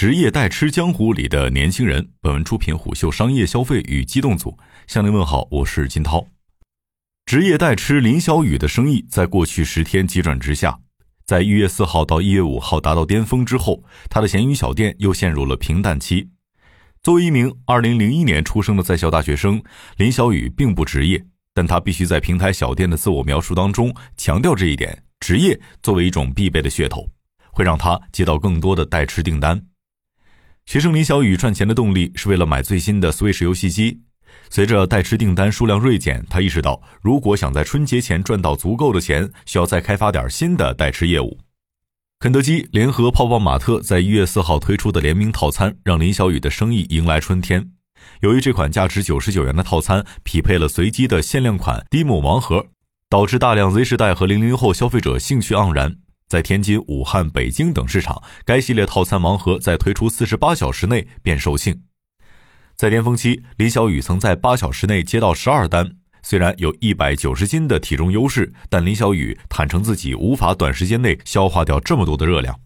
职业代吃江湖里的年轻人。本文出品虎嗅商业消费与机动组。向您问好，我是金涛。职业代吃林小雨的生意在过去十天急转直下，在一月四号到一月五号达到巅峰之后，他的闲鱼小店又陷入了平淡期。作为一名二零零一年出生的在校大学生，林小雨并不职业，但他必须在平台小店的自我描述当中强调这一点：职业作为一种必备的噱头，会让他接到更多的代吃订单。学生林小雨赚钱的动力是为了买最新的 Switch 游戏机。随着代吃订单数量锐减，他意识到，如果想在春节前赚到足够的钱，需要再开发点新的代吃业务。肯德基联合泡泡玛特在一月四号推出的联名套餐，让林小雨的生意迎来春天。由于这款价值九十九元的套餐匹配了随机的限量款 Dimo 盲盒，导致大量 Z 时代和零零后消费者兴趣盎然。在天津、武汉、北京等市场，该系列套餐盲盒在推出四十八小时内便售罄。在巅峰期，林小雨曾在八小时内接到十二单。虽然有一百九十斤的体重优势，但林小雨坦诚自己无法短时间内消化掉这么多的热量。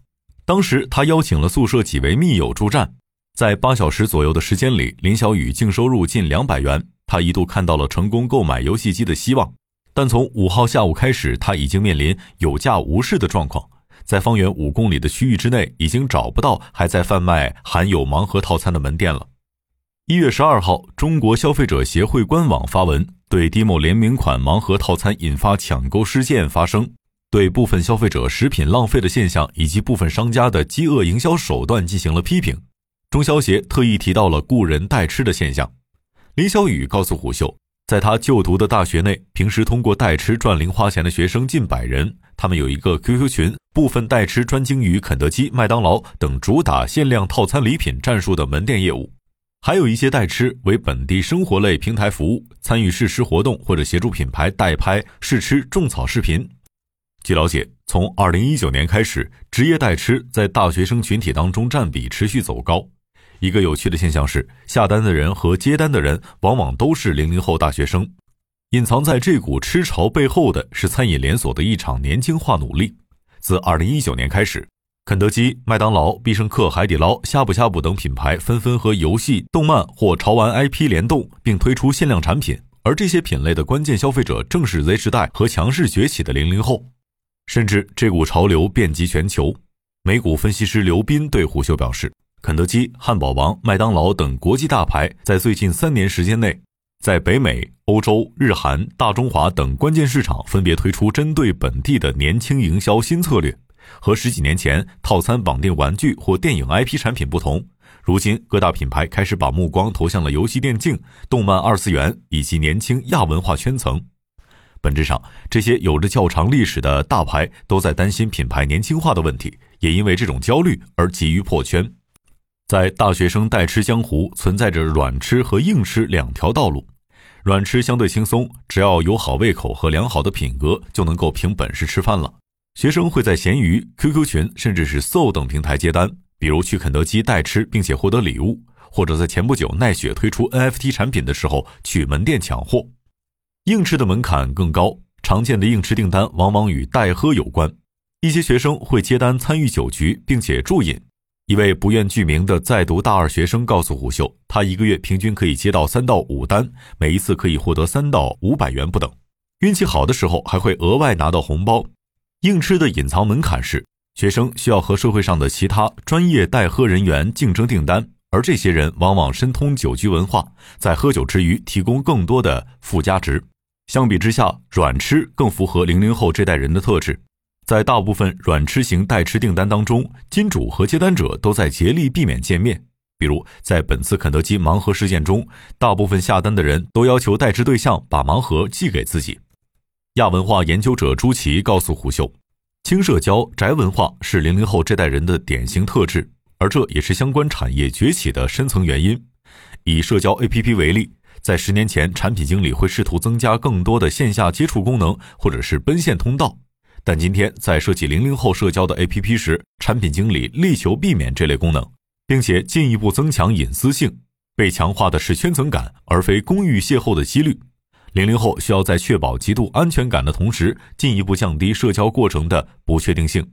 当时他邀请了宿舍几位密友助战，在八小时左右的时间里，林小雨净收入近两百元。他一度看到了成功购买游戏机的希望，但从五号下午开始，他已经面临有价无市的状况。在方圆五公里的区域之内，已经找不到还在贩卖含有盲盒套餐的门店了。一月十二号，中国消费者协会官网发文。对 Dimo 联名款盲盒套餐引发抢购事件发生，对部分消费者食品浪费的现象以及部分商家的饥饿营销手段进行了批评。中消协特意提到了雇人代吃的现象。林小雨告诉虎嗅，在他就读的大学内，平时通过代吃赚零花钱的学生近百人，他们有一个 QQ 群，部分代吃专精于肯德基、麦当劳等主打限量套餐礼品战术的门店业务。还有一些代吃为本地生活类平台服务，参与试吃活动或者协助品牌代拍试吃种草视频。据了解，从二零一九年开始，职业代吃在大学生群体当中占比持续走高。一个有趣的现象是，下单的人和接单的人往往都是零零后大学生。隐藏在这股吃潮背后的是餐饮连锁的一场年轻化努力。自二零一九年开始。肯德基、麦当劳、必胜客、海底捞、呷哺呷哺等品牌纷纷和游戏、动漫或潮玩 IP 联动，并推出限量产品。而这些品类的关键消费者正是 Z 时代和强势崛起的零零后，甚至这股潮流遍及全球。美股分析师刘斌对虎嗅表示，肯德基、汉堡王、麦当劳等国际大牌在最近三年时间内，在北美、欧洲、日韩、大中华等关键市场分别推出针对本地的年轻营销新策略。和十几年前套餐绑定玩具或电影 IP 产品不同，如今各大品牌开始把目光投向了游戏、电竞、动漫、二次元以及年轻亚文化圈层。本质上，这些有着较长历史的大牌都在担心品牌年轻化的问题，也因为这种焦虑而急于破圈。在大学生代吃江湖，存在着软吃和硬吃两条道路。软吃相对轻松，只要有好胃口和良好的品格，就能够凭本事吃饭了。学生会在闲鱼、QQ 群，甚至是 So 等平台接单，比如去肯德基代吃并且获得礼物，或者在前不久奈雪推出 NFT 产品的时候去门店抢货。硬吃的门槛更高，常见的硬吃订单往往与代喝有关。一些学生会接单参与酒局，并且助饮。一位不愿具名的在读大二学生告诉虎嗅，他一个月平均可以接到三到五单，每一次可以获得三到五百元不等，运气好的时候还会额外拿到红包。硬吃的隐藏门槛是，学生需要和社会上的其他专业代喝人员竞争订单，而这些人往往深通酒局文化，在喝酒之余提供更多的附加值。相比之下，软吃更符合零零后这代人的特质。在大部分软吃型代吃订单当中，金主和接单者都在竭力避免见面。比如，在本次肯德基盲盒事件中，大部分下单的人都要求代吃对象把盲盒寄给自己。亚文化研究者朱奇告诉胡秀，轻社交、宅文化是零零后这代人的典型特质，而这也是相关产业崛起的深层原因。以社交 APP 为例，在十年前，产品经理会试图增加更多的线下接触功能，或者是奔现通道；但今天，在设计零零后社交的 APP 时，产品经理力求避免这类功能，并且进一步增强隐私性。被强化的是圈层感，而非公域邂逅的几率。零零后需要在确保极度安全感的同时，进一步降低社交过程的不确定性。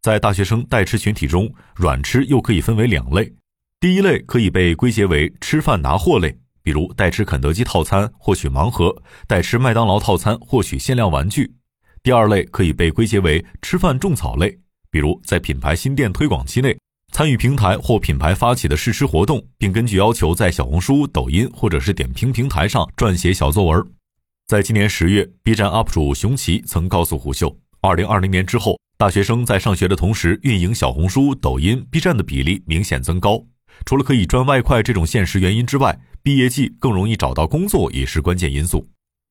在大学生代吃群体中，软吃又可以分为两类。第一类可以被归结为吃饭拿货类，比如代吃肯德基套餐获取盲盒，代吃麦当劳套餐获取限量玩具。第二类可以被归结为吃饭种草类，比如在品牌新店推广期内，参与平台或品牌发起的试吃活动，并根据要求在小红书、抖音或者是点评平台上撰写小作文。在今年十月，B 站 UP 主熊奇曾告诉虎嗅，二零二零年之后，大学生在上学的同时运营小红书、抖音、B 站的比例明显增高。除了可以赚外快这种现实原因之外，毕业季更容易找到工作也是关键因素。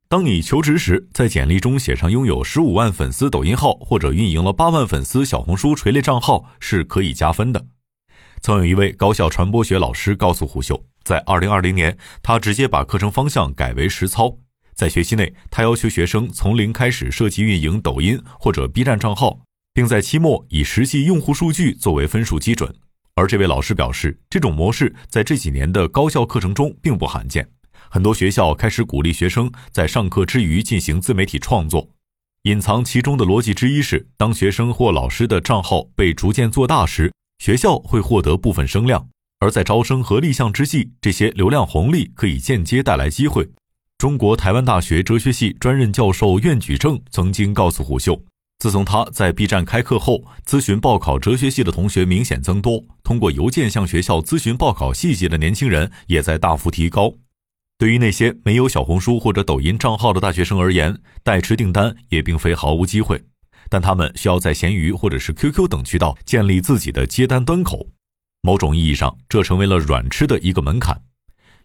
当你求职时，在简历中写上拥有十五万粉丝抖音号或者运营了八万粉丝小红书垂类账号，是可以加分的。曾有一位高校传播学老师告诉胡秀，在二零二零年，他直接把课程方向改为实操。在学期内，他要求学生从零开始设计运营抖音或者 B 站账号，并在期末以实际用户数据作为分数基准。而这位老师表示，这种模式在这几年的高校课程中并不罕见。很多学校开始鼓励学生在上课之余进行自媒体创作。隐藏其中的逻辑之一是，当学生或老师的账号被逐渐做大时，学校会获得部分声量。而在招生和立项之际，这些流量红利可以间接带来机会。中国台湾大学哲学系专任教授苑举正曾经告诉虎嗅，自从他在 B 站开课后，咨询报考哲学系的同学明显增多，通过邮件向学校咨询报考细节的年轻人也在大幅提高。对于那些没有小红书或者抖音账号的大学生而言，代吃订单也并非毫无机会，但他们需要在闲鱼或者是 QQ 等渠道建立自己的接单端口。某种意义上，这成为了软吃的一个门槛。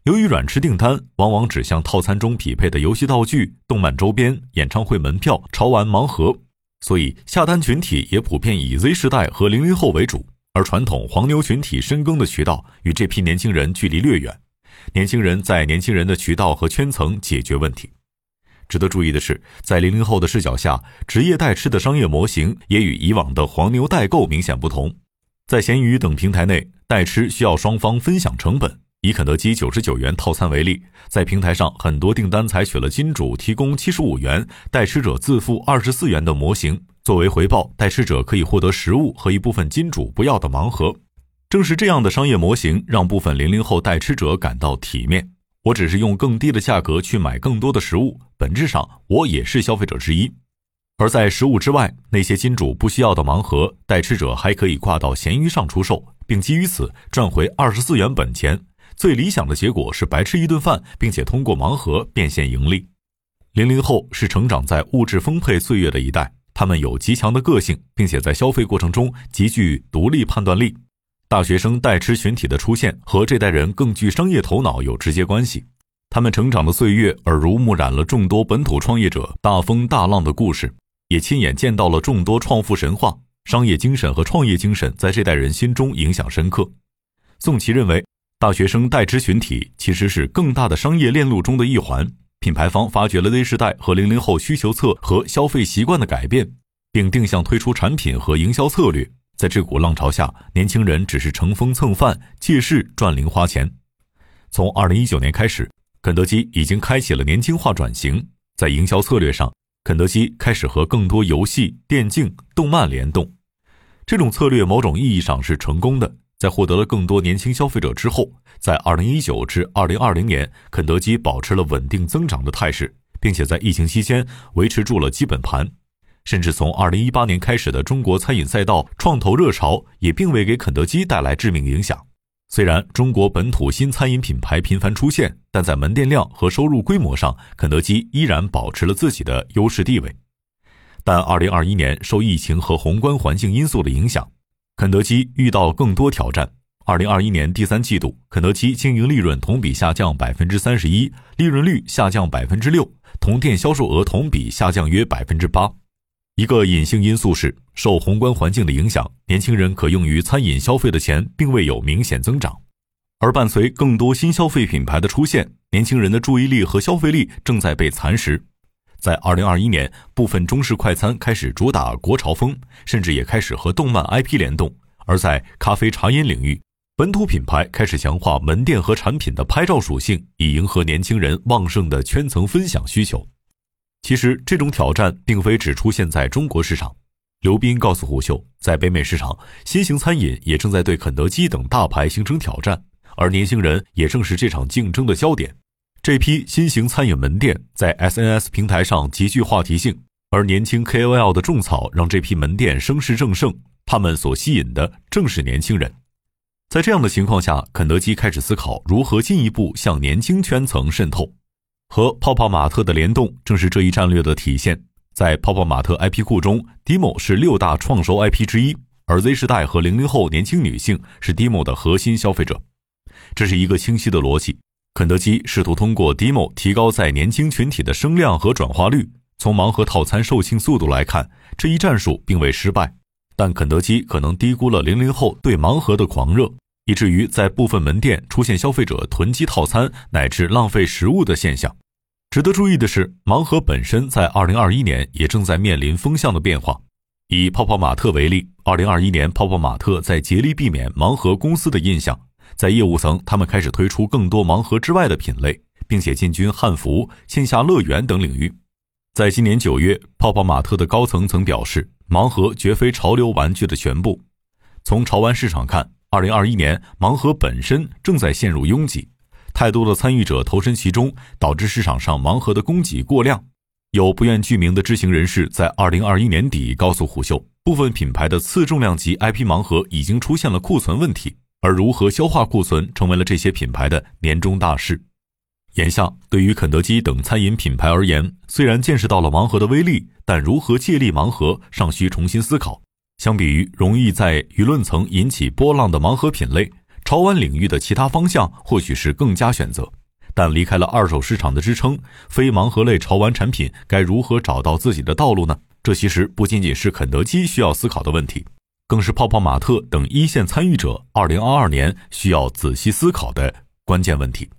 由于软吃订单往往指向套餐中匹配的游戏道具、动漫周边、演唱会门票、潮玩盲盒，所以下单群体也普遍以 Z 世代和零零后为主。而传统黄牛群体深耕的渠道与这批年轻人距离略远，年轻人在年轻人的渠道和圈层解决问题。值得注意的是，在零零后的视角下，职业代吃的商业模型也与以往的黄牛代购明显不同。在闲鱼等平台内，代吃需要双方分享成本。以肯德基九十九元套餐为例，在平台上很多订单采取了金主提供七十五元，代吃者自付二十四元的模型。作为回报，代吃者可以获得食物和一部分金主不要的盲盒。正是这样的商业模型，让部分零零后代吃者感到体面。我只是用更低的价格去买更多的食物，本质上我也是消费者之一。而在食物之外，那些金主不需要的盲盒，代吃者还可以挂到闲鱼上出售，并基于此赚回二十四元本钱。最理想的结果是白吃一顿饭，并且通过盲盒变现盈利。零零后是成长在物质丰沛岁月的一代，他们有极强的个性，并且在消费过程中极具独立判断力。大学生代吃群体的出现和这代人更具商业头脑有直接关系。他们成长的岁月耳濡目染了众多本土创业者大风大浪的故事，也亲眼见到了众多创富神话。商业精神和创业精神在这代人心中影响深刻。宋琦认为。大学生代吃群体其实是更大的商业链路中的一环。品牌方发掘了 Z 世代和零零后需求侧和消费习惯的改变，并定向推出产品和营销策略。在这股浪潮下，年轻人只是乘风蹭饭，借势赚零花钱。从二零一九年开始，肯德基已经开启了年轻化转型。在营销策略上，肯德基开始和更多游戏、电竞、动漫联动。这种策略某种意义上是成功的。在获得了更多年轻消费者之后，在二零一九至二零二零年，肯德基保持了稳定增长的态势，并且在疫情期间维持住了基本盘，甚至从二零一八年开始的中国餐饮赛道创投热潮也并未给肯德基带来致命影响。虽然中国本土新餐饮品牌频繁出现，但在门店量和收入规模上，肯德基依然保持了自己的优势地位。但二零二一年受疫情和宏观环境因素的影响。肯德基遇到更多挑战。二零二一年第三季度，肯德基经营利润同比下降百分之三十一，利润率下降百分之六，同店销售额同比下降约百分之八。一个隐性因素是，受宏观环境的影响，年轻人可用于餐饮消费的钱并未有明显增长。而伴随更多新消费品牌的出现，年轻人的注意力和消费力正在被蚕食。在二零二一年，部分中式快餐开始主打国潮风，甚至也开始和动漫 IP 联动；而在咖啡茶饮领域，本土品牌开始强化门店和产品的拍照属性，以迎合年轻人旺盛的圈层分享需求。其实，这种挑战并非只出现在中国市场。刘斌告诉虎嗅，在北美市场，新型餐饮也正在对肯德基等大牌形成挑战，而年轻人也正是这场竞争的焦点。这批新型餐饮门店在 SNS 平台上极具话题性，而年轻 KOL 的种草让这批门店声势正盛。他们所吸引的正是年轻人。在这样的情况下，肯德基开始思考如何进一步向年轻圈层渗透，和泡泡玛特的联动正是这一战略的体现。在泡泡玛特 IP 库中，Dimo 是六大创收 IP 之一，而 Z 世代和零零后年轻女性是 Dimo 的核心消费者。这是一个清晰的逻辑。肯德基试图通过 Dimo 提高在年轻群体的声量和转化率。从盲盒套餐售罄速度来看，这一战术并未失败。但肯德基可能低估了零零后对盲盒的狂热，以至于在部分门店出现消费者囤积套餐乃至浪费食物的现象。值得注意的是，盲盒本身在二零二一年也正在面临风向的变化。以泡泡玛特为例，二零二一年泡泡玛特在竭力避免盲盒公司的印象，在业务层，他们开始推出更多盲盒之外的品类，并且进军汉服、线下乐园等领域。在今年九月，泡泡玛特的高层曾表示，盲盒绝非潮流玩具的全部。从潮玩市场看，二零二一年盲盒本身正在陷入拥挤。太多的参与者投身其中，导致市场上盲盒的供给过量。有不愿具名的知情人士在二零二一年底告诉虎嗅，部分品牌的次重量级 IP 盲盒已经出现了库存问题，而如何消化库存成为了这些品牌的年终大事。眼下，对于肯德基等餐饮品牌而言，虽然见识到了盲盒的威力，但如何借力盲盒尚需重新思考。相比于容易在舆论层引起波浪的盲盒品类。潮玩领域的其他方向或许是更佳选择，但离开了二手市场的支撑，非盲盒类潮玩产品该如何找到自己的道路呢？这其实不仅仅是肯德基需要思考的问题，更是泡泡玛特等一线参与者二零二二年需要仔细思考的关键问题。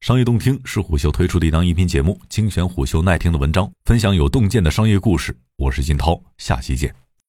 商业洞听是虎嗅推出的一档音频节目，精选虎嗅耐听的文章，分享有洞见的商业故事。我是金涛，下期见。